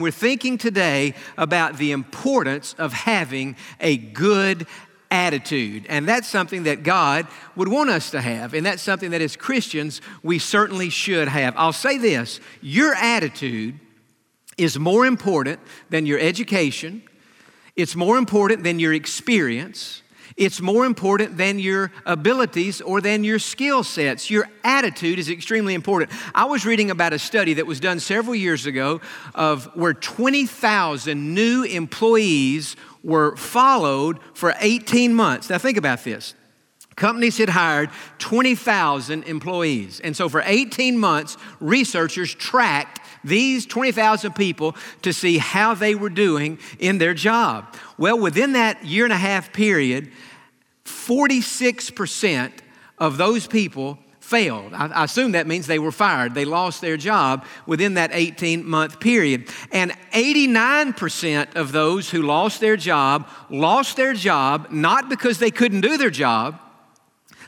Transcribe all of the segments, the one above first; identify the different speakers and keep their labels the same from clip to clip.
Speaker 1: We're thinking today about the importance of having a good attitude. And that's something that God would want us to have. And that's something that as Christians, we certainly should have. I'll say this your attitude is more important than your education, it's more important than your experience. It's more important than your abilities or than your skill sets. Your attitude is extremely important. I was reading about a study that was done several years ago of where 20,000 new employees were followed for 18 months. Now, think about this. Companies had hired 20,000 employees. And so for 18 months, researchers tracked these 20,000 people to see how they were doing in their job. Well, within that year and a half period, 46% of those people failed. I, I, assume that means they were fired. They lost their job within that 18 month period. And 89% of those who lost their job lost their job not because they couldn't do their job.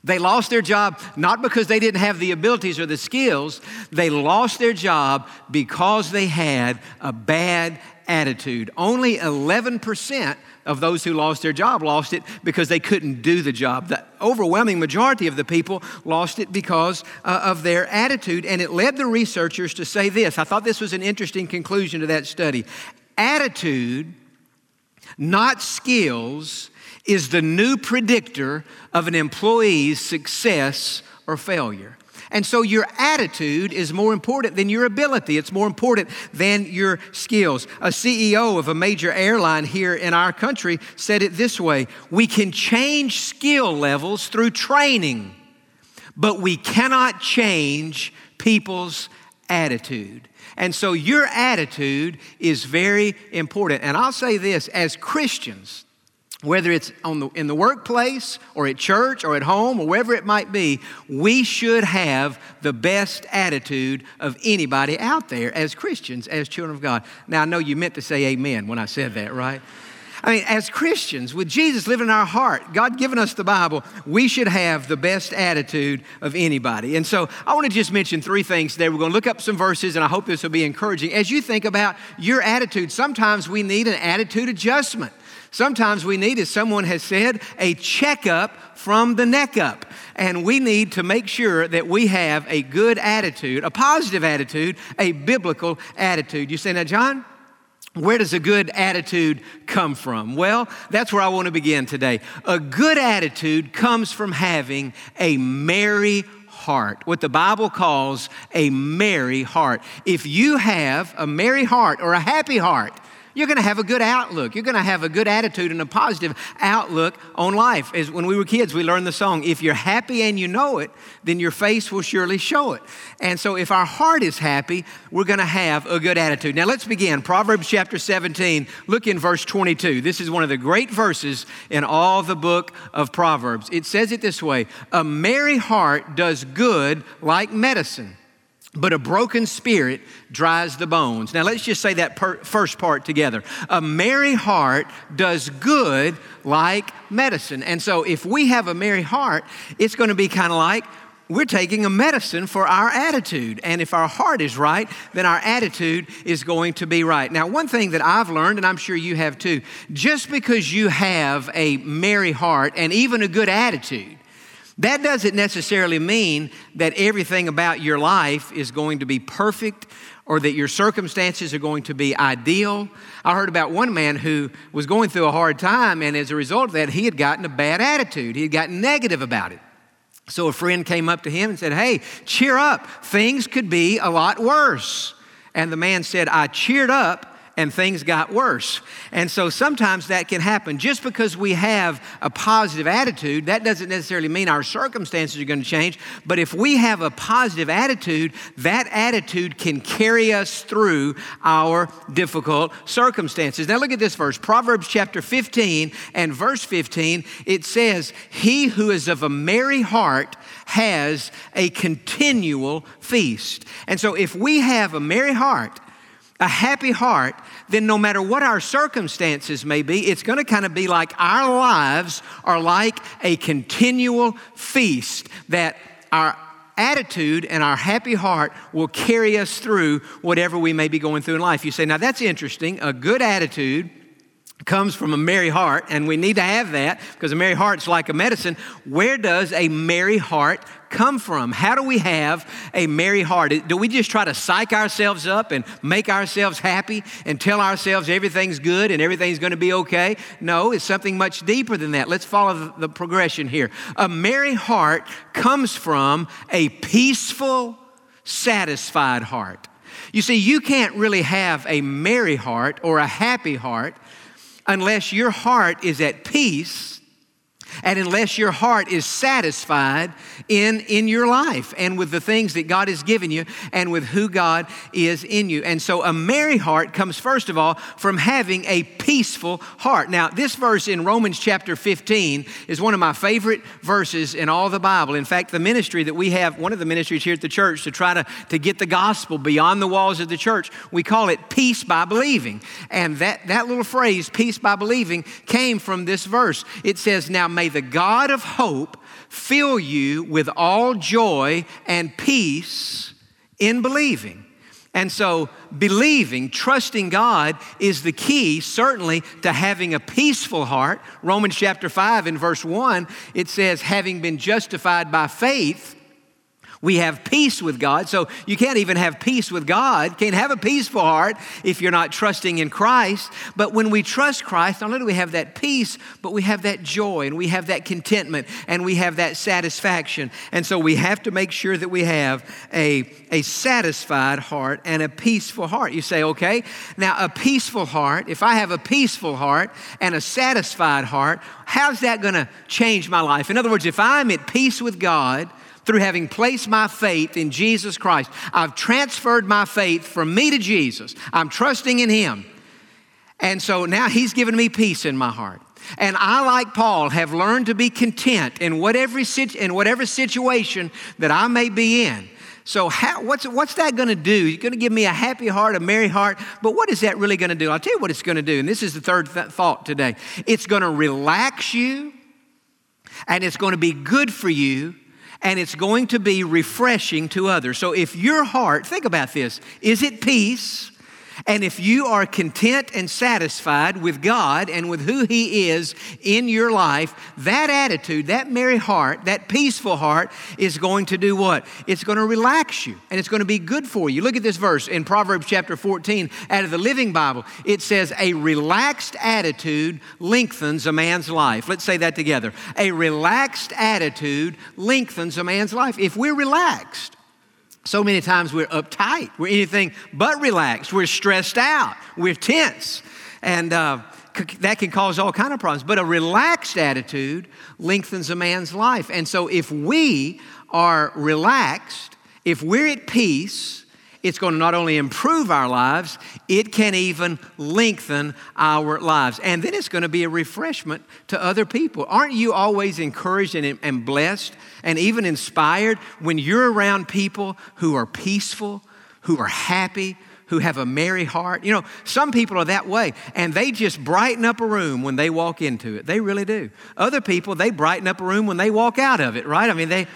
Speaker 1: They lost their job not because they didn't have the abilities or the skills. They lost their job because they had a bad attitude. Only 11% of those who lost their job lost it because they couldn't do the job. The overwhelming majority of the people lost it because uh, of their attitude. And it led the researchers to say this. I thought this was an interesting conclusion to that study. Attitude, not skills, is the new predictor of an employee's success or failure. And so your attitude is more important than your ability. It's more important than your skills. A CEO of a major airline here in our country said it this way We can change skill levels through training, but we cannot change people's attitude. And so your attitude is very important. And I'll say this as Christians, whether it's the, in the workplace or at church or at home or wherever it might be, we should have the best attitude of anybody out there as Christians, as children of God. Now, I know you meant to say amen when I said that, right? I mean, as Christians, with Jesus living in our heart, God giving us the Bible, we should have the best attitude of anybody. And so I want to just mention three things today. We're going to look up some verses, and I hope this will be encouraging. As you think about your attitude, sometimes we need an attitude adjustment. Sometimes we need, as someone has said, a checkup from the neck up. And we need to make sure that we have a good attitude, a positive attitude, a biblical attitude. You say, now, Jon, where does a good attitude come from? Well, that's where I want to begin today. A good attitude comes from having a merry heart, what the Bible calls a merry heart. If you have a merry heart or a happy heart, you're going to have a good outlook. You're going to have a good attitude and a positive outlook on life. As when we were kids, we learned the song, if you're happy and you know it, then your face will surely show it. And so if our heart is happy, we're going to have a good attitude. Now let's begin. Proverbs chapter 17, look in verse 22. This is one of the great verses in all the book of Proverbs. It says it this way, a merry heart does good like medicine but a broken spirit dries the bones. Now, let's just say that per- first part together. A merry heart does good like medicine. And so, if we have a merry heart, it's going to be kind of like we're taking a medicine for our attitude. And if our heart is right, then our attitude is going to be right. Now, one thing that I've learned, and I'm sure you have too, just because you have a merry heart and even a good attitude, that doesn't necessarily mean that everything about your life is going to be perfect or that your circumstances are going to be ideal. I heard about one man who was going through a hard time, and as a result of that, he had gotten a bad attitude. He had gotten negative about it. So a friend came up to him and said, Hey, cheer up. Things could be a lot worse. And the man said, I cheered up and things got worse. And so sometimes that can happen. Just because we have a positive attitude, that doesn't necessarily mean our circumstances are going to change. But if we have a positive attitude, that attitude can carry us through our difficult circumstances. Now look at this verse Proverbs chapter 15 and verse 15. It says, He who is of a merry heart has a continual feast. And so if we have a merry heart, a happy heart, then no matter what our circumstances may be, it's going to kind of be like our lives are like a continual feast that our attitude and our happy heart will carry us through whatever we may be going through in life. You say, now that's interesting. A good attitude comes from a merry heart, and we need to have that because a merry heart's like a medicine. Where does a merry heart come from? How do we have a merry heart? Do we just try to psych ourselves up and make ourselves happy and tell ourselves everything's good and everything's going to be okay? No, it's something much deeper than that. Let's follow the progression here. A merry heart comes from a peaceful, satisfied heart. You see, you can't really have a merry heart or a happy heart unless your heart is at peace and unless your heart is satisfied in, in your life and with the things that God has given you and with who God is in you. And so a merry heart comes, first of all, from having a peaceful heart. Now, this verse in Romans chapter 15 is one of my favorite verses in all the Bible. In fact, the ministry that we have, one of the ministries here at the church to try to, to get the gospel beyond the walls of the church, we call it peace by believing. And that, that little phrase, peace by believing, came from this verse. It says, Now may the God of hope fill you with all joy and peace in believing. And so, believing, trusting God is the key, certainly, to having a peaceful heart. Romans chapter 5, in verse 1, it says, having been justified by faith, we have peace with God. So you can't even have peace with God, can't have a peaceful heart if you're not trusting in Christ. But when we trust Christ, not only do we have that peace, but we have that joy and we have that contentment and we have that satisfaction. And so we have to make sure that we have a, a satisfied heart and a peaceful heart. You say, okay, now a peaceful heart, if I have a peaceful heart and a satisfied heart, how's that going to change my life? In other words, if I'm at peace with God, through having placed my faith in Jesus Christ. I've transferred my faith from me to Jesus. I'm trusting in Him. And so now He's given me peace in my heart. And I, like Paul, have learned to be content in whatever, in whatever situation that I may be in. So, how, what's, what's that going to do? It's going to give me a happy heart, a merry heart, but what is that really going to do? I'll tell you what it's going to do, and this is the third th- thought today. It's going to relax you, and it's going to be good for you, and it's going to be refreshing to others. So if your heart, think about this, is it peace? And if you are content and satisfied with God and with who He is in your life, that attitude, that merry heart, that peaceful heart is going to do what? It's going to relax you and it's going to be good for you. Look at this verse in Proverbs chapter 14 out of the Living Bible. It says, A relaxed attitude lengthens a man's life. Let's say that together. A relaxed attitude lengthens a man's life. If we're relaxed, so many times we're uptight. We're anything but relaxed. We're stressed out. We're tense. And uh, that can cause all kind of problems. But a relaxed attitude lengthens a man's life. And so if we are relaxed, if we're at peace, it's going to not only improve our lives, it can even lengthen our lives. And then it's going to be a refreshment to other people. Aren't you always encouraged and, and blessed and even inspired when you're around people who are peaceful, who are happy, who have a merry heart. You know, some people are that way, and they just brighten up a room when they walk into it. They really do. Other people, they brighten up a room when they walk out of it, right? I mean, they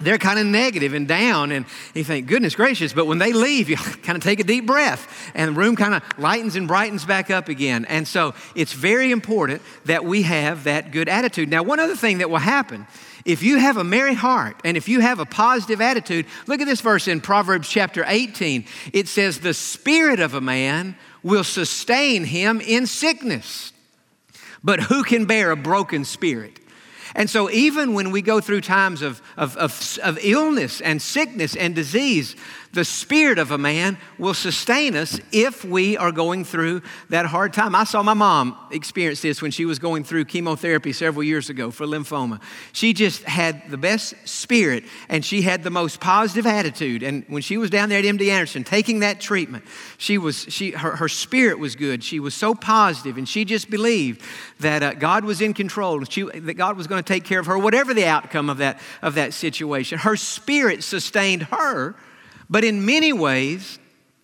Speaker 1: they're kind of negative and down, and you think, goodness gracious, but when they leave, you kind of take a deep breath, and the room kind of lightens and brightens back up again. And so it's very important that we have that good attitude. Now, one other thing that will happen if you have a merry heart and if you have a positive attitude, look at this verse in Proverbs chapter 18. It says, The spirit of a man will sustain him in sickness, but who can bear a broken spirit? And so, even when we go through times of, of, of, of, illness and sickness and disease, the spirit of a man will sustain us if we are going through that hard time. I saw my mom experience this when she was going through chemotherapy several years ago for lymphoma. She just had the best spirit and she had the most positive attitude. And when she was down there at MD Anderson taking that treatment, she was, she, her, her spirit was good. She was so positive and she just believed that uh, God was in control, and she, that God was going to take care of her, whatever the outcome of that, of that situation. Her spirit sustained her but in many ways,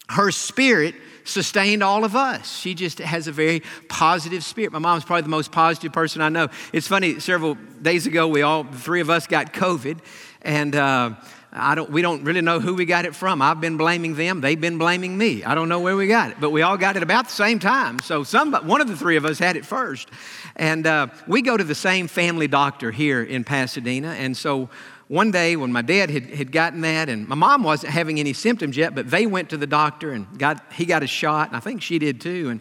Speaker 1: her spirit sustained all of us. She just has a very positive spirit. My mom's probably the most positive person I know. It's funny, several days ago, we all, three of us got COVID, and uh, I don't, we don't really know who we got it from. I've been blaming them. They've been blaming me. I don't know where we got it, but we all got it about the same time. So some, one of the three of us had it first. And uh, we go to the same family doctor here in Pasadena. And so one day when my dad had, had gotten that, and my mom wasn't having any symptoms yet, but they went to the doctor and got, he got a shot, and I think she did too. And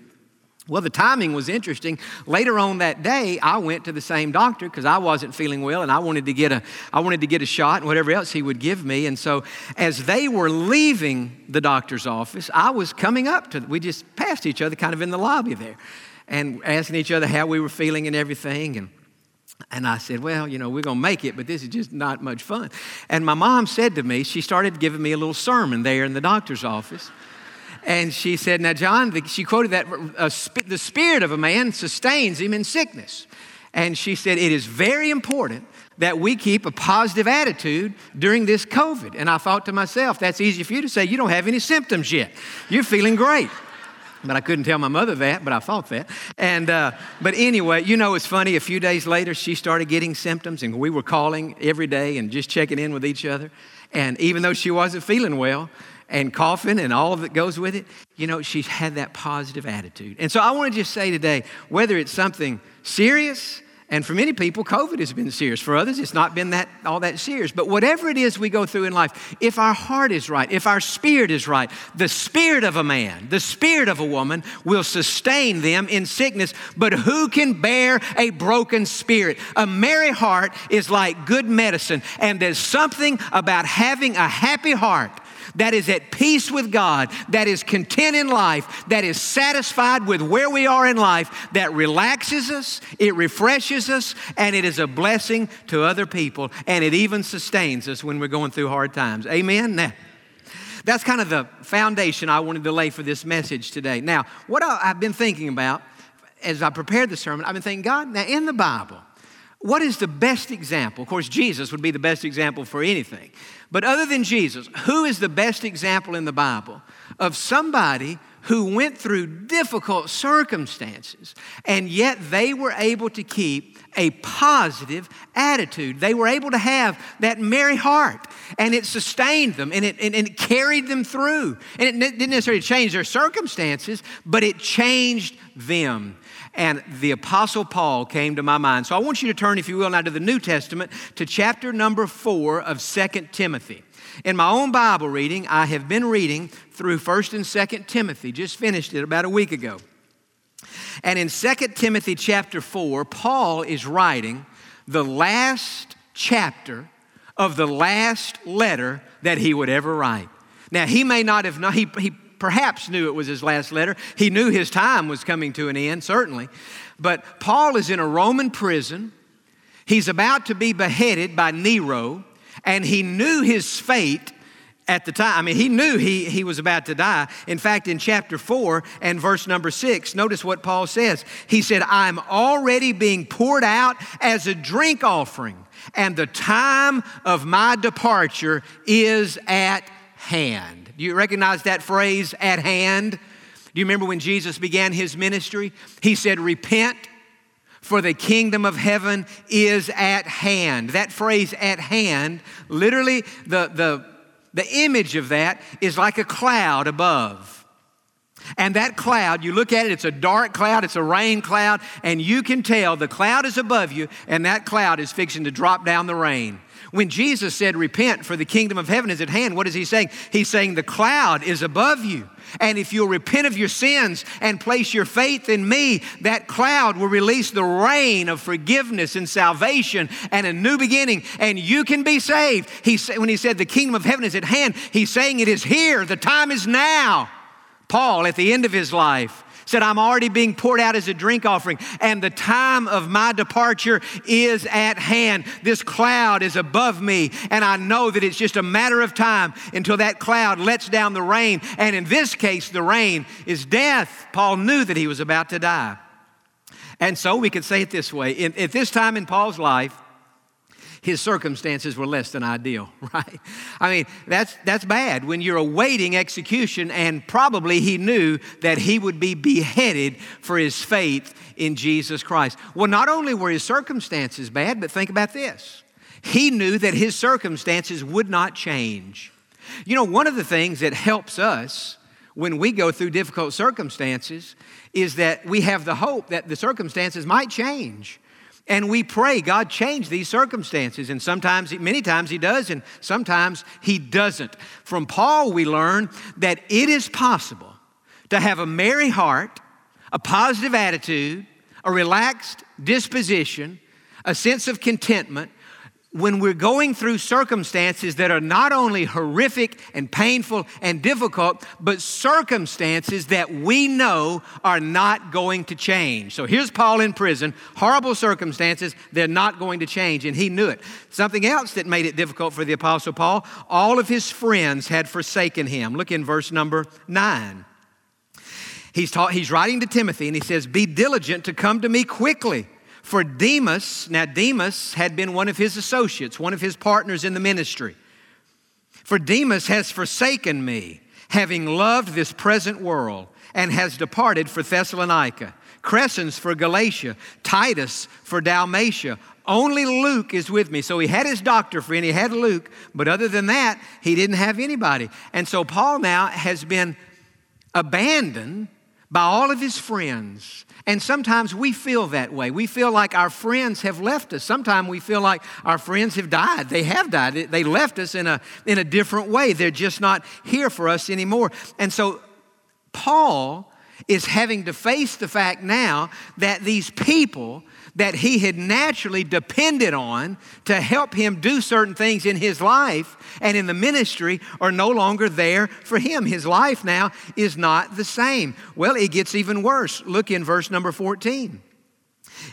Speaker 1: well, the timing was interesting. Later on that day, I went to the same doctor because I wasn't feeling well and I wanted to get a I wanted to get a shot and whatever else he would give me. And so as they were leaving the doctor's office, I was coming up to we just passed each other kind of in the lobby there and asking each other how we were feeling and everything and and I said, Well, you know, we're going to make it, but this is just not much fun. And my mom said to me, she started giving me a little sermon there in the doctor's office. And she said, Now, Jon, she quoted that the spirit of a man sustains him in sickness. And she said, It is very important that we keep a positive attitude during this COVID. And I thought to myself, That's easy for you to say. You don't have any symptoms yet. You're feeling great. But I couldn't tell my mother that, but I thought that. And, uh, but anyway, you know, it's funny. A few days later, she started getting symptoms, and we were calling every day and just checking in with each other. And even though she wasn't feeling well, and coughing and all that goes with it, you know, she's had that positive attitude. And so I want to just say today whether it's something serious, and for many people, COVID has been serious. For others, it's not been that all that serious. But whatever it is we go through in life, if our heart is right, if our spirit is right, the spirit of a man, the spirit of a woman will sustain them in sickness. But who can bear a broken spirit? A merry heart is like good medicine, and there's something about having a happy heart that is at peace with God, that is content in life, that is satisfied with where we are in life, that relaxes us, it refreshes us, and it is a blessing to other people, and it even sustains us when we're going through hard times. Amen? Now, that's kind of the foundation I wanted to lay for this message today. Now, what I've been thinking about as I prepared the sermon, I've been thinking, God, now in the Bible, what is the best example? Of course, Jesus would be the best example for anything. But other than Jesus, who is the best example in the Bible of somebody who went through difficult circumstances and yet they were able to keep a positive attitude? They were able to have that merry heart and it sustained them and it, and, and it carried them through. And it didn't necessarily change their circumstances, but it changed them and the Apostle Paul came to my mind. So I want you to turn, if you will, now to the New Testament, to chapter number four of Second Timothy. In my own Bible reading, I have been reading through 1st and 2nd Timothy, just finished it about a week ago. And in 2 Timothy chapter 4, Paul is writing the last chapter of the last letter that he would ever write. Now, he may not have known, he, he perhaps knew it was his last letter. He knew his time was coming to an end, certainly. But Paul is in a Roman prison. He's about to be beheaded by Nero, and he knew his fate at the time. I mean, he knew he, he was about to die. In fact, in chapter 4 and verse number 6, notice what Paul says. He said, I'm already being poured out as a drink offering, and the time of my departure is at hand. Do you recognize that phrase, at hand? Do you remember when Jesus began his ministry? He said, Repent, for the kingdom of heaven is at hand. That phrase, at hand, literally, the, the, the image of that is like a cloud above. And that cloud, you look at it, it's a dark cloud, it's a rain cloud, and you can tell the cloud is above you, and that cloud is fixing to drop down the rain. When Jesus said, Repent, for the kingdom of heaven is at hand, what is he saying? He's saying the cloud is above you. And if you'll repent of your sins and place your faith in me, that cloud will release the rain of forgiveness and salvation and a new beginning, and you can be saved. He, when he said the kingdom of heaven is at hand, he's saying it is here. The time is now. Paul, at the end of his life, said, I'm already being poured out as a drink offering, and the time of my departure is at hand. This cloud is above me, and I know that it's just a matter of time until that cloud lets down the rain. And in this case, the rain is death. Paul knew that he was about to die. And so we could say it this way at this time in Paul's life, his circumstances were less than ideal, right? I mean, that's, that's bad when you're awaiting execution, and probably he knew that he would be beheaded for his faith in Jesus Christ. Well, not only were his circumstances bad, but think about this. He knew that his circumstances would not change. You know, one of the things that helps us when we go through difficult circumstances is that we have the hope that the circumstances might change. And we pray, God, change these circumstances. And sometimes, many times, He does, and sometimes He doesn't. From Paul, we learn that it is possible to have a merry heart, a positive attitude, a relaxed disposition, a sense of contentment, when we're going through circumstances that are not only horrific and painful and difficult, but circumstances that we know are not going to change. So here's Paul in prison, horrible circumstances, they're not going to change, and he knew it. Something else that made it difficult for the Apostle Paul all of his friends had forsaken him. Look in verse number nine. He's, taught, he's writing to Timothy, and he says, Be diligent to come to me quickly. For Demas, now Demas had been one of his associates, one of his partners in the ministry. For Demas has forsaken me, having loved this present world, and has departed for Thessalonica. Crescens for Galatia, Titus for Dalmatia. Only Luke is with me. So he had his doctor friend, he had Luke, but other than that, he didn't have anybody. And so Paul now has been abandoned by all of his friends. And sometimes we feel that way. We feel like our friends have left us. Sometimes we feel like our friends have died. They have died. They left us in a, in a different way. They're just not here for us anymore. And so Paul is having to face the fact now that these people that he had naturally depended on to help him do certain things in his life and in the ministry are no longer there for him. His life now is not the same. Well, it gets even worse. Look in verse number 14.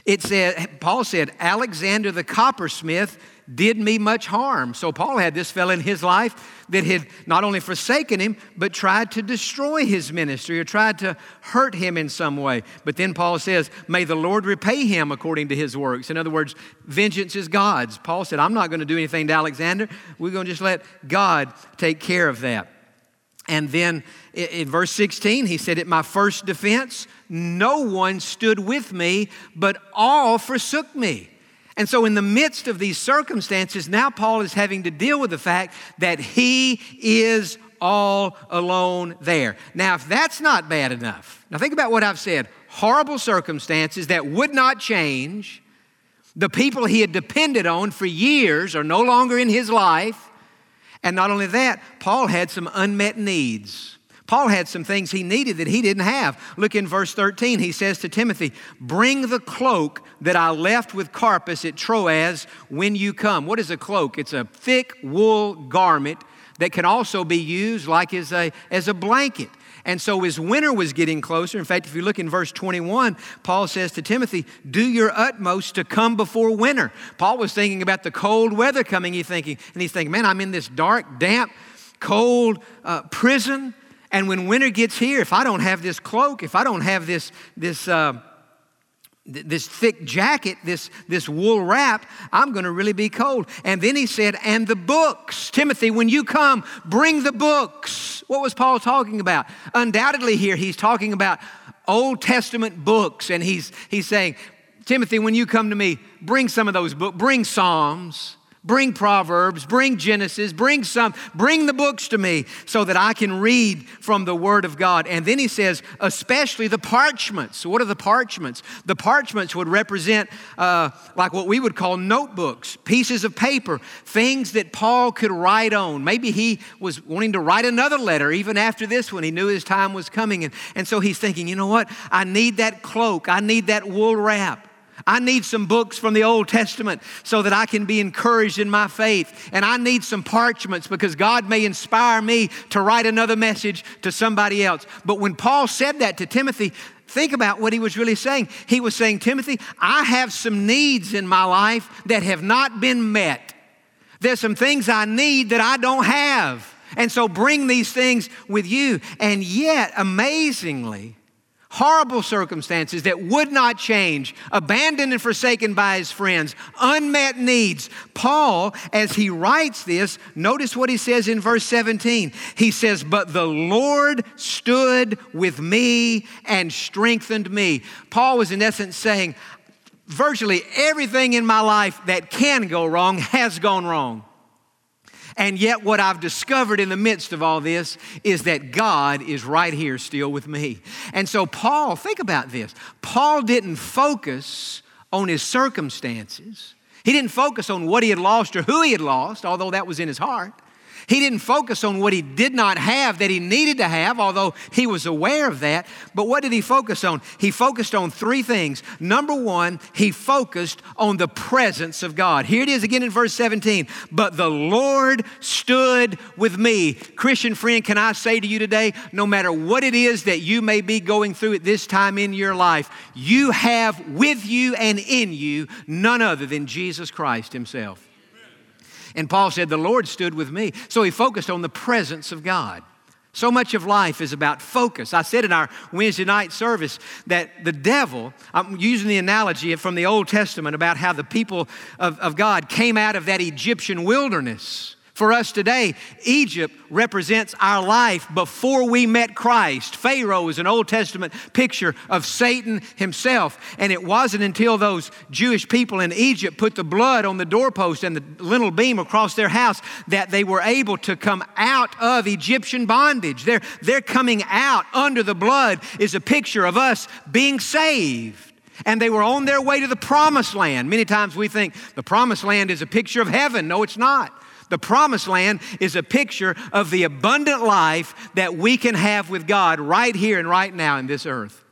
Speaker 1: It said, Paul said, Alexander the coppersmith did me much harm. So Paul had this fellow in his life that had not only forsaken him, but tried to destroy his ministry or tried to hurt him in some way. But then Paul says, May the Lord repay him according to his works. In other words, vengeance is God's. Paul said, I'm not going to do anything to Alexander. We're going to just let God take care of that. And then in verse 16, he said, At my first defense, no one stood with me, but all forsook me. And so, in the midst of these circumstances, now Paul is having to deal with the fact that he is all alone there. Now, if that's not bad enough, now think about what I've said horrible circumstances that would not change. The people he had depended on for years are no longer in his life. And not only that, Paul had some unmet needs. Paul had some things he needed that he didn't have. Look in verse 13. He says to Timothy, Bring the cloak that I left with Carpus at Troas when you come. What is a cloak? It's a thick wool garment that can also be used like as a, as a blanket. And so as winter was getting closer, in fact, if you look in verse 21, Paul says to Timothy, Do your utmost to come before winter. Paul was thinking about the cold weather coming, he thinking, and he's thinking, Man, I'm in this dark, damp, cold uh, prison. And when winter gets here, if I don't have this cloak, if I don't have this, this, uh, this thick jacket, this, this wool wrap, I'm going to really be cold. And then he said, and the books. Timothy, when you come, bring the books. What was Paul talking about? Undoubtedly, here he's talking about Old Testament books. And he's, he's saying, Timothy, when you come to me, bring some of those books, bring Psalms, Bring Proverbs, bring Genesis, bring some, bring the books to me so that I can read from the Word of God. And then he says, especially the parchments. What are the parchments? The parchments would represent uh, like what we would call notebooks, pieces of paper, things that Paul could write on. Maybe he was wanting to write another letter even after this one. He knew his time was coming. And, and so he's thinking, you know what? I need that cloak, I need that wool wrap. I need some books from the Old Testament so that I can be encouraged in my faith. And I need some parchments because God may inspire me to write another message to somebody else. But when Paul said that to Timothy, think about what he was really saying. He was saying, Timothy, I have some needs in my life that have not been met. There's some things I need that I don't have. And so bring these things with you. And yet, amazingly, horrible circumstances that would not change, abandoned and forsaken by his friends, unmet needs. Paul, as he writes this, notice what he says in verse 17. He says, But the Lord stood with me and strengthened me. Paul was, in essence, saying, virtually everything in my life that can go wrong has gone wrong. And yet, what I've discovered in the midst of all this is that God is right here still with me. And so, Paul, think about this. Paul didn't focus on his circumstances, he didn't focus on what he had lost or who he had lost, although that was in his heart. He didn't focus on what he did not have that he needed to have, although he was aware of that. But what did he focus on? He focused on three things. Number one, he focused on the presence of God. Here it is again in verse 17. But the Lord stood with me. Christian friend, can I say to you today, no matter what it is that you may be going through at this time in your life, you have with you and in you none other than Jesus Christ Himself. And Paul said, The Lord stood with me. So he focused on the presence of God. So much of life is about focus. I said in our Wednesday night service that the devil, I'm using the analogy from the Old Testament about how the people of, of God came out of that Egyptian wilderness. For us today, Egypt represents our life before we met Christ. Pharaoh is an Old Testament picture of Satan himself. And it wasn't until those Jewish people in Egypt put the blood on the doorpost and the lintel beam across their house that they were able to come out of Egyptian bondage. Their coming out under the blood is a picture of us being saved and they were on their way to the promised land. Many times we think the promised land is a picture of heaven. No, it's not. The promised land is a picture of the abundant life that we can have with God right here and right now in this earth.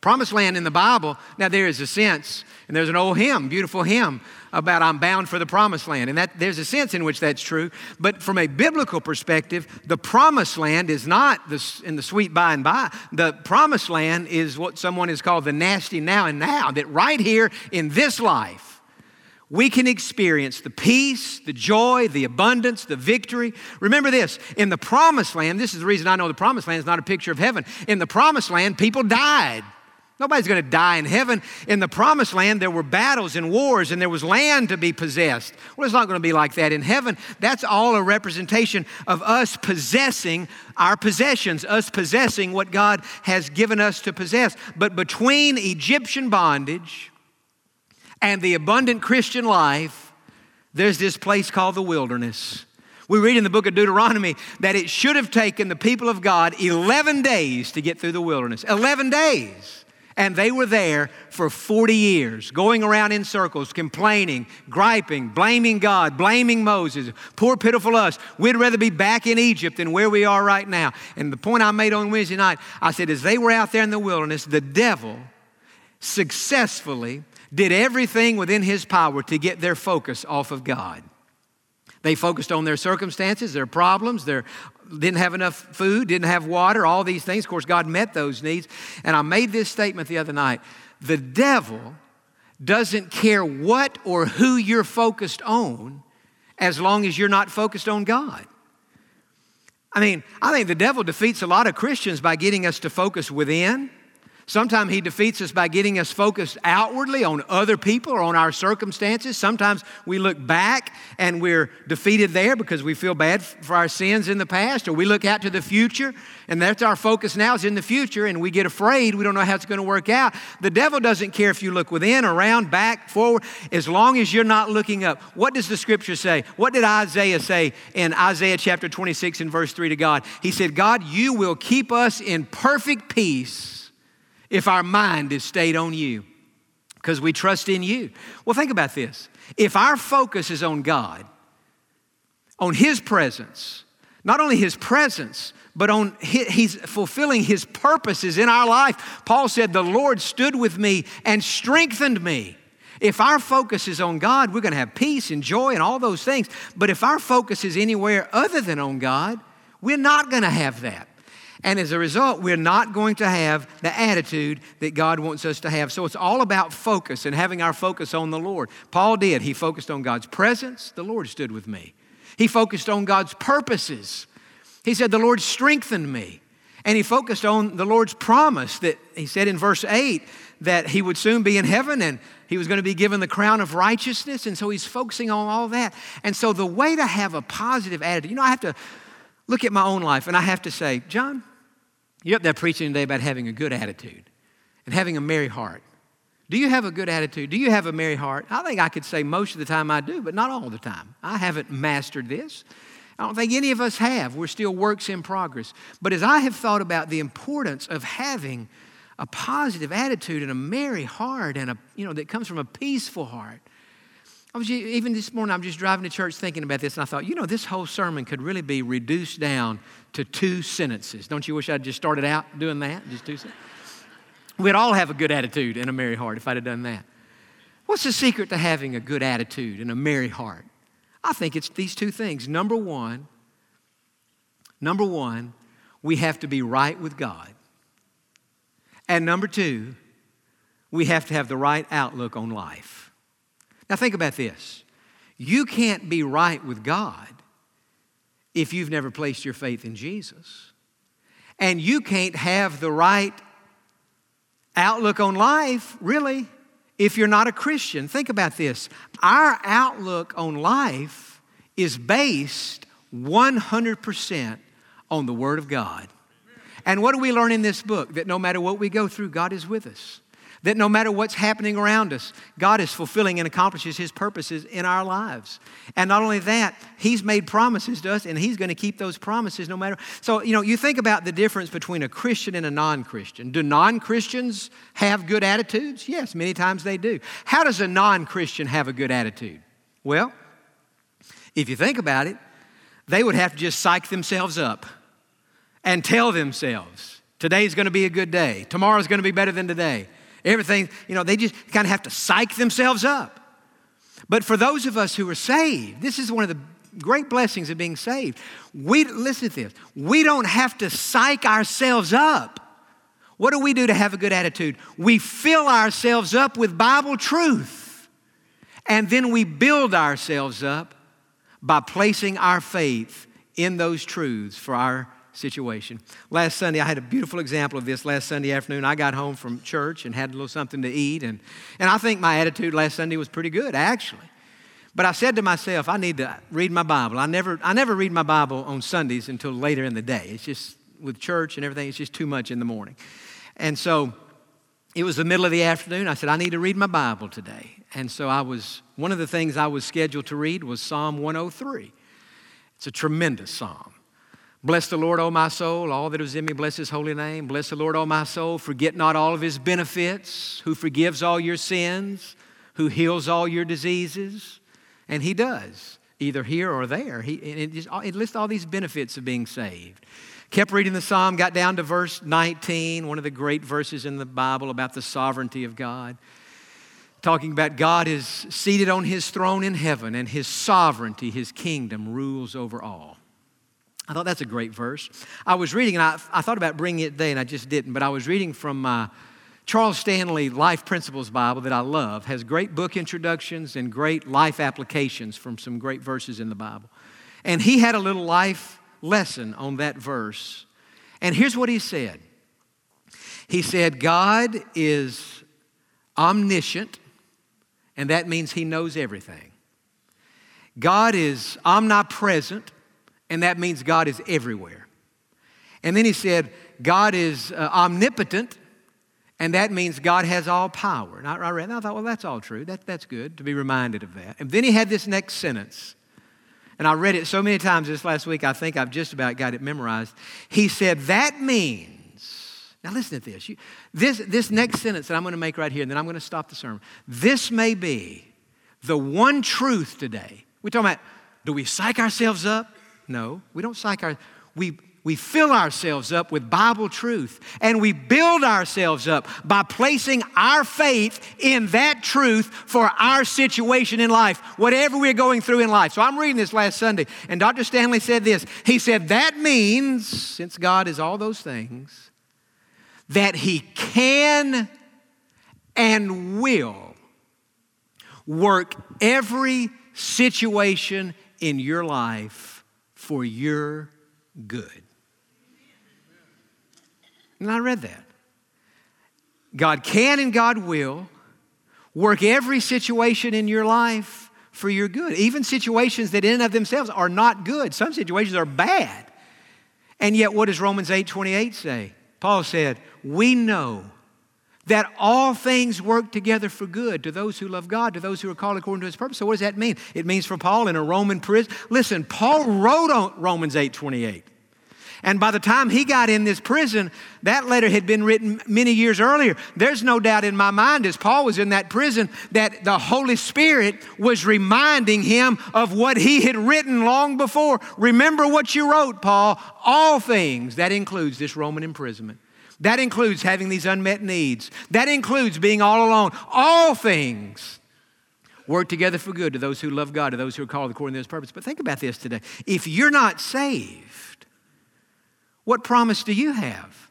Speaker 1: Promised land in the Bible, now there is a sense, and there's an old hymn, beautiful hymn about I'm bound for the promised land. And that there's a sense in which that's true. But from a biblical perspective, the promised land is not the, in the sweet by and by. The promised land is what someone has called the nasty now and now, that right here in this life, we can experience the peace, the joy, the abundance, the victory. Remember this in the promised land, this is the reason I know the promised land is not a picture of heaven. In the promised land, people died. Nobody's going to die in heaven. In the promised land, there were battles and wars, and there was land to be possessed. Well, it's not going to be like that in heaven. That's all a representation of us possessing our possessions, us possessing what God has given us to possess. But between Egyptian bondage, and the abundant Christian life, there's this place called the wilderness. We read in the book of Deuteronomy that it should have taken the people of God 11 days to get through the wilderness. 11 days. And they were there for 40 years, going around in circles, complaining, griping, blaming God, blaming Moses. Poor, pitiful us. We'd rather be back in Egypt than where we are right now. And the point I made on Wednesday night, I said, as they were out there in the wilderness, the devil successfully did everything within his power to get their focus off of God. They focused on their circumstances, their problems, their didn't have enough food, didn't have water, all these things. Of course, God met those needs. And I made this statement the other night. The devil doesn't care what or who you're focused on as long as you're not focused on God. I mean, I think the devil defeats a lot of Christians by getting us to focus within Sometimes he defeats us by getting us focused outwardly on other people or on our circumstances. Sometimes we look back and we're defeated there because we feel bad for our sins in the past, or we look out to the future and that's our focus now is in the future and we get afraid. We don't know how it's going to work out. The devil doesn't care if you look within, around, back, forward, as long as you're not looking up. What does the scripture say? What did Isaiah say in Isaiah chapter 26 and verse 3 to God? He said, God, you will keep us in perfect peace if our mind is stayed on you because we trust in you. Well, think about this. If our focus is on God, on His presence, not only His presence, but on He's fulfilling His purposes in our life. Paul said, The Lord stood with me and strengthened me. If our focus is on God, we're going to have peace and joy and all those things. But if our focus is anywhere other than on God, we're not going to have that. And as a result, we're not going to have the attitude that God wants us to have. So it's all about focus and having our focus on the Lord. Paul did. He focused on God's presence. The Lord stood with me. He focused on God's purposes. He said, The Lord strengthened me. And he focused on the Lord's promise that he said in verse 8 that he would soon be in heaven and he was going to be given the crown of righteousness. And so he's focusing on all that. And so the way to have a positive attitude, you know, I have to look at my own life and I have to say, Jon, you're up there preaching today about having a good attitude and having a merry heart. Do you have a good attitude? Do you have a merry heart? I think I could say most of the time I do, but not all the time. I haven't mastered this. I don't think any of us have. We're still works in progress. But as I have thought about the importance of having a positive attitude and a merry heart and a, you know, that comes from a peaceful heart. I was even this morning, I'm just driving to church thinking about this, and I thought, you know, this whole sermon could really be reduced down to two sentences. Don't you wish I'd just started out doing that? Just two sentences. We'd all have a good attitude and a merry heart if I'd have done that. What's the secret to having a good attitude and a merry heart? I think it's these two things. Number one, number one, we have to be right with God. And number two, we have to have the right outlook on life. Now, think about this you can't be right with God if you've never placed your faith in Jesus. And you can't have the right outlook on life, really, if you're not a Christian. Think about this. Our outlook on life is based 100% on the Word of God. And what do we learn in this book? That no matter what we go through, God is with us. That no matter what's happening around us, God is fulfilling and accomplishes His purposes in our lives. And not only that, He's made promises to us and He's going to keep those promises no matter. So, you know, you think about the difference between a Christian and a non Christian. Do non Christians have good attitudes? Yes, many times they do. How does a non Christian have a good attitude? Well, if you think about it, they would have to just psych themselves up and tell themselves, today's going to be a good day, tomorrow's going to be better than today. Everything, you know, they just kind of have to psych themselves up. But for those of us who are saved, this is one of the great blessings of being saved. We listen to this. We don't have to psych ourselves up. What do we do to have a good attitude? We fill ourselves up with Bible truth. And then we build ourselves up by placing our faith in those truths for our situation. Last Sunday, I had a beautiful example of this. Last Sunday afternoon, I got home from church and had a little something to eat. And, and I think my attitude last Sunday was pretty good, actually. But I said to myself, I need to read my Bible. I never, I never read my Bible on Sundays until later in the day. It's just with church and everything, it's just too much in the morning. And so it was the middle of the afternoon. I said, I need to read my Bible today. And so I was, one of the things I was scheduled to read was Psalm 103. It's a tremendous psalm. Bless the Lord, O my soul, all that is in me, bless his holy name. Bless the Lord, O my soul, forget not all of his benefits, who forgives all your sins, who heals all your diseases. And he does, either here or there. He, it, just, it lists all these benefits of being saved. Kept reading the psalm, got down to verse 19, one of the great verses in the Bible about the sovereignty of God. Talking about God is seated on his throne in heaven, and his sovereignty, his kingdom, rules over all. I thought that's a great verse. I was reading, and I, I thought about bringing it today, and I just didn't, but I was reading from my Charles Stanley Life Principles Bible that I love, has great book introductions and great life applications from some great verses in the Bible. And he had a little life lesson on that verse. And here's what he said He said, God is omniscient, and that means he knows everything. God is omnipresent, and that means God is everywhere. And then he said, God is uh, omnipotent, and that means God has all power. And I, I read, I thought, well, that's all true. That, that's good to be reminded of that. And then he had this next sentence, and I read it so many times this last week, I think I've just about got it memorized. He said, that means, now listen to this. You, this, this next sentence that I'm going to make right here, and then I'm going to stop the sermon. This may be the one truth today. We're talking about, do we psych ourselves up? No, we don't psych our, we, we fill ourselves up with Bible truth and we build ourselves up by placing our faith in that truth for our situation in life, whatever we're going through in life. So I'm reading this last Sunday, and Dr. Stanley said this. He said, That means, since God is all those things, that He can and will work every situation in your life for your good. And I read that. God can and God will work every situation in your life for your good, even situations that in and of themselves are not good. Some situations are bad. And yet, what does Romans 8 28 say? Paul said, We know that all things work together for good to those who love God, to those who are called according to his purpose. So what does that mean? It means for Paul in a Roman prison. Listen, Paul wrote on Romans 8 28. And by the time he got in this prison, that letter had been written many years earlier. There's no doubt in my mind, as Paul was in that prison, that the Holy Spirit was reminding him of what he had written long before. Remember what you wrote, Paul. All things, that includes this Roman imprisonment. That includes having these unmet needs. That includes being all alone. All things work together for good to those who love God, to those who are called according to His purpose. But think about this today. If you're not saved, what promise do you have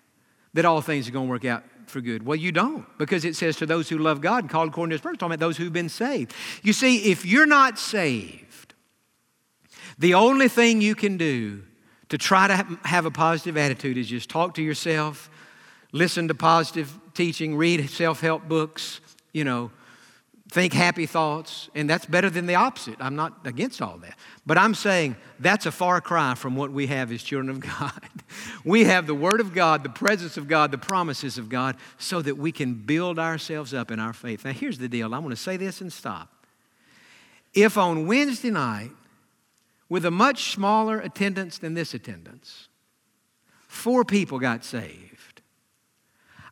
Speaker 1: that all things are going to work out for good? Well, you don't, because it says to those who love God and called according to His purpose, talking about those who've been saved. You see, if you're not saved, the only thing you can do to try to have a positive attitude is just talk to yourself listen to positive teaching, read self help books, you know, think happy thoughts, and that's better than the opposite. I'm not against all that. But I'm saying that's a far cry from what we have as children of God. we have the Word of God, the presence of God, the promises of God, so that we can build ourselves up in our faith. Now, here's the deal. I'm going to say this and stop. If on Wednesday night, with a much smaller attendance than this attendance, four people got saved,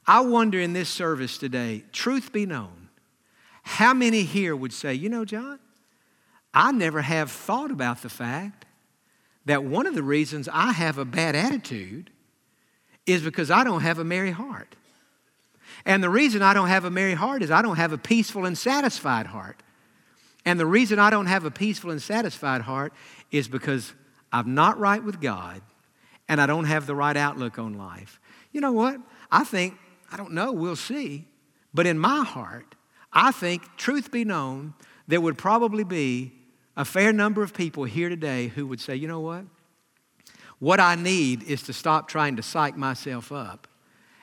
Speaker 1: I wonder in this service today, truth be known, how many here would say, you know, Jon, I never have thought about the fact that one of the reasons I have a bad attitude is because I don't have a merry heart. And the reason I don't have a merry heart is I don't have a peaceful and satisfied heart. And the reason I don't have a peaceful and satisfied heart is because I'm not right with God and I don't have the right outlook on life. You know what? I think I don't know, we'll see. But in my heart, I think, truth be known, there would probably be a fair number of people here today who would say, you know what? What I need is to stop trying to psych myself up.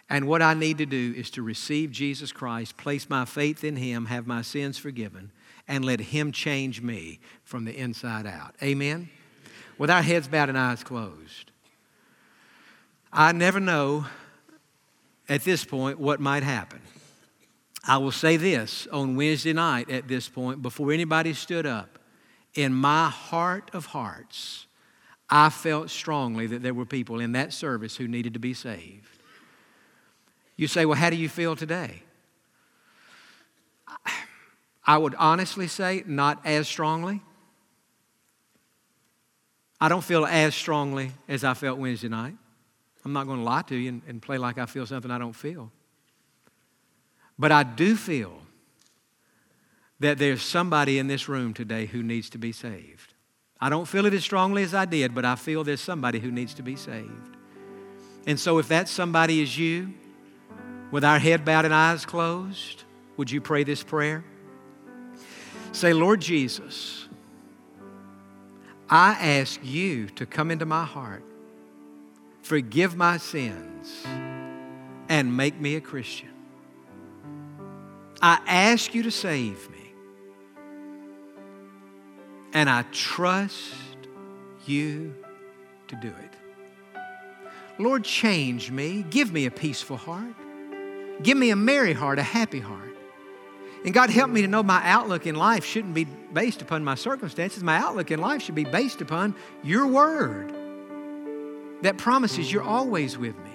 Speaker 1: And what I need to do is to receive Jesus Christ, place my faith in Him, have my sins forgiven, and let Him change me from the inside out. Amen? With our heads bowed and eyes closed. I never know at this point what might happen. I will say this on Wednesday night at this point, before anybody stood up, in my heart of hearts, I felt strongly that there were people in that service who needed to be saved. You say, well, how do you feel today? I would honestly say, not as strongly. I don't feel as strongly as I felt Wednesday night. I'm not going to lie to you and, and play like I feel something I don't feel. But I do feel that there's somebody in this room today who needs to be saved. I don't feel it as strongly as I did, but I feel there's somebody who needs to be saved. And so, if that somebody is you, with our head bowed and eyes closed, would you pray this prayer? Say, Lord Jesus, I ask you to come into my heart forgive my sins, and make me a Christian. I ask you to save me, and I trust you to do it. Lord, change me. Give me a peaceful heart. Give me a merry heart, a happy heart. And God, help me to know my outlook in life shouldn't be based upon my circumstances. My outlook in life should be based upon your word that promises you're always with me.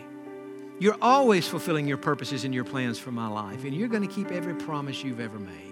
Speaker 1: You're always fulfilling your purposes and your plans for my life, and you're going to keep every promise you've ever made.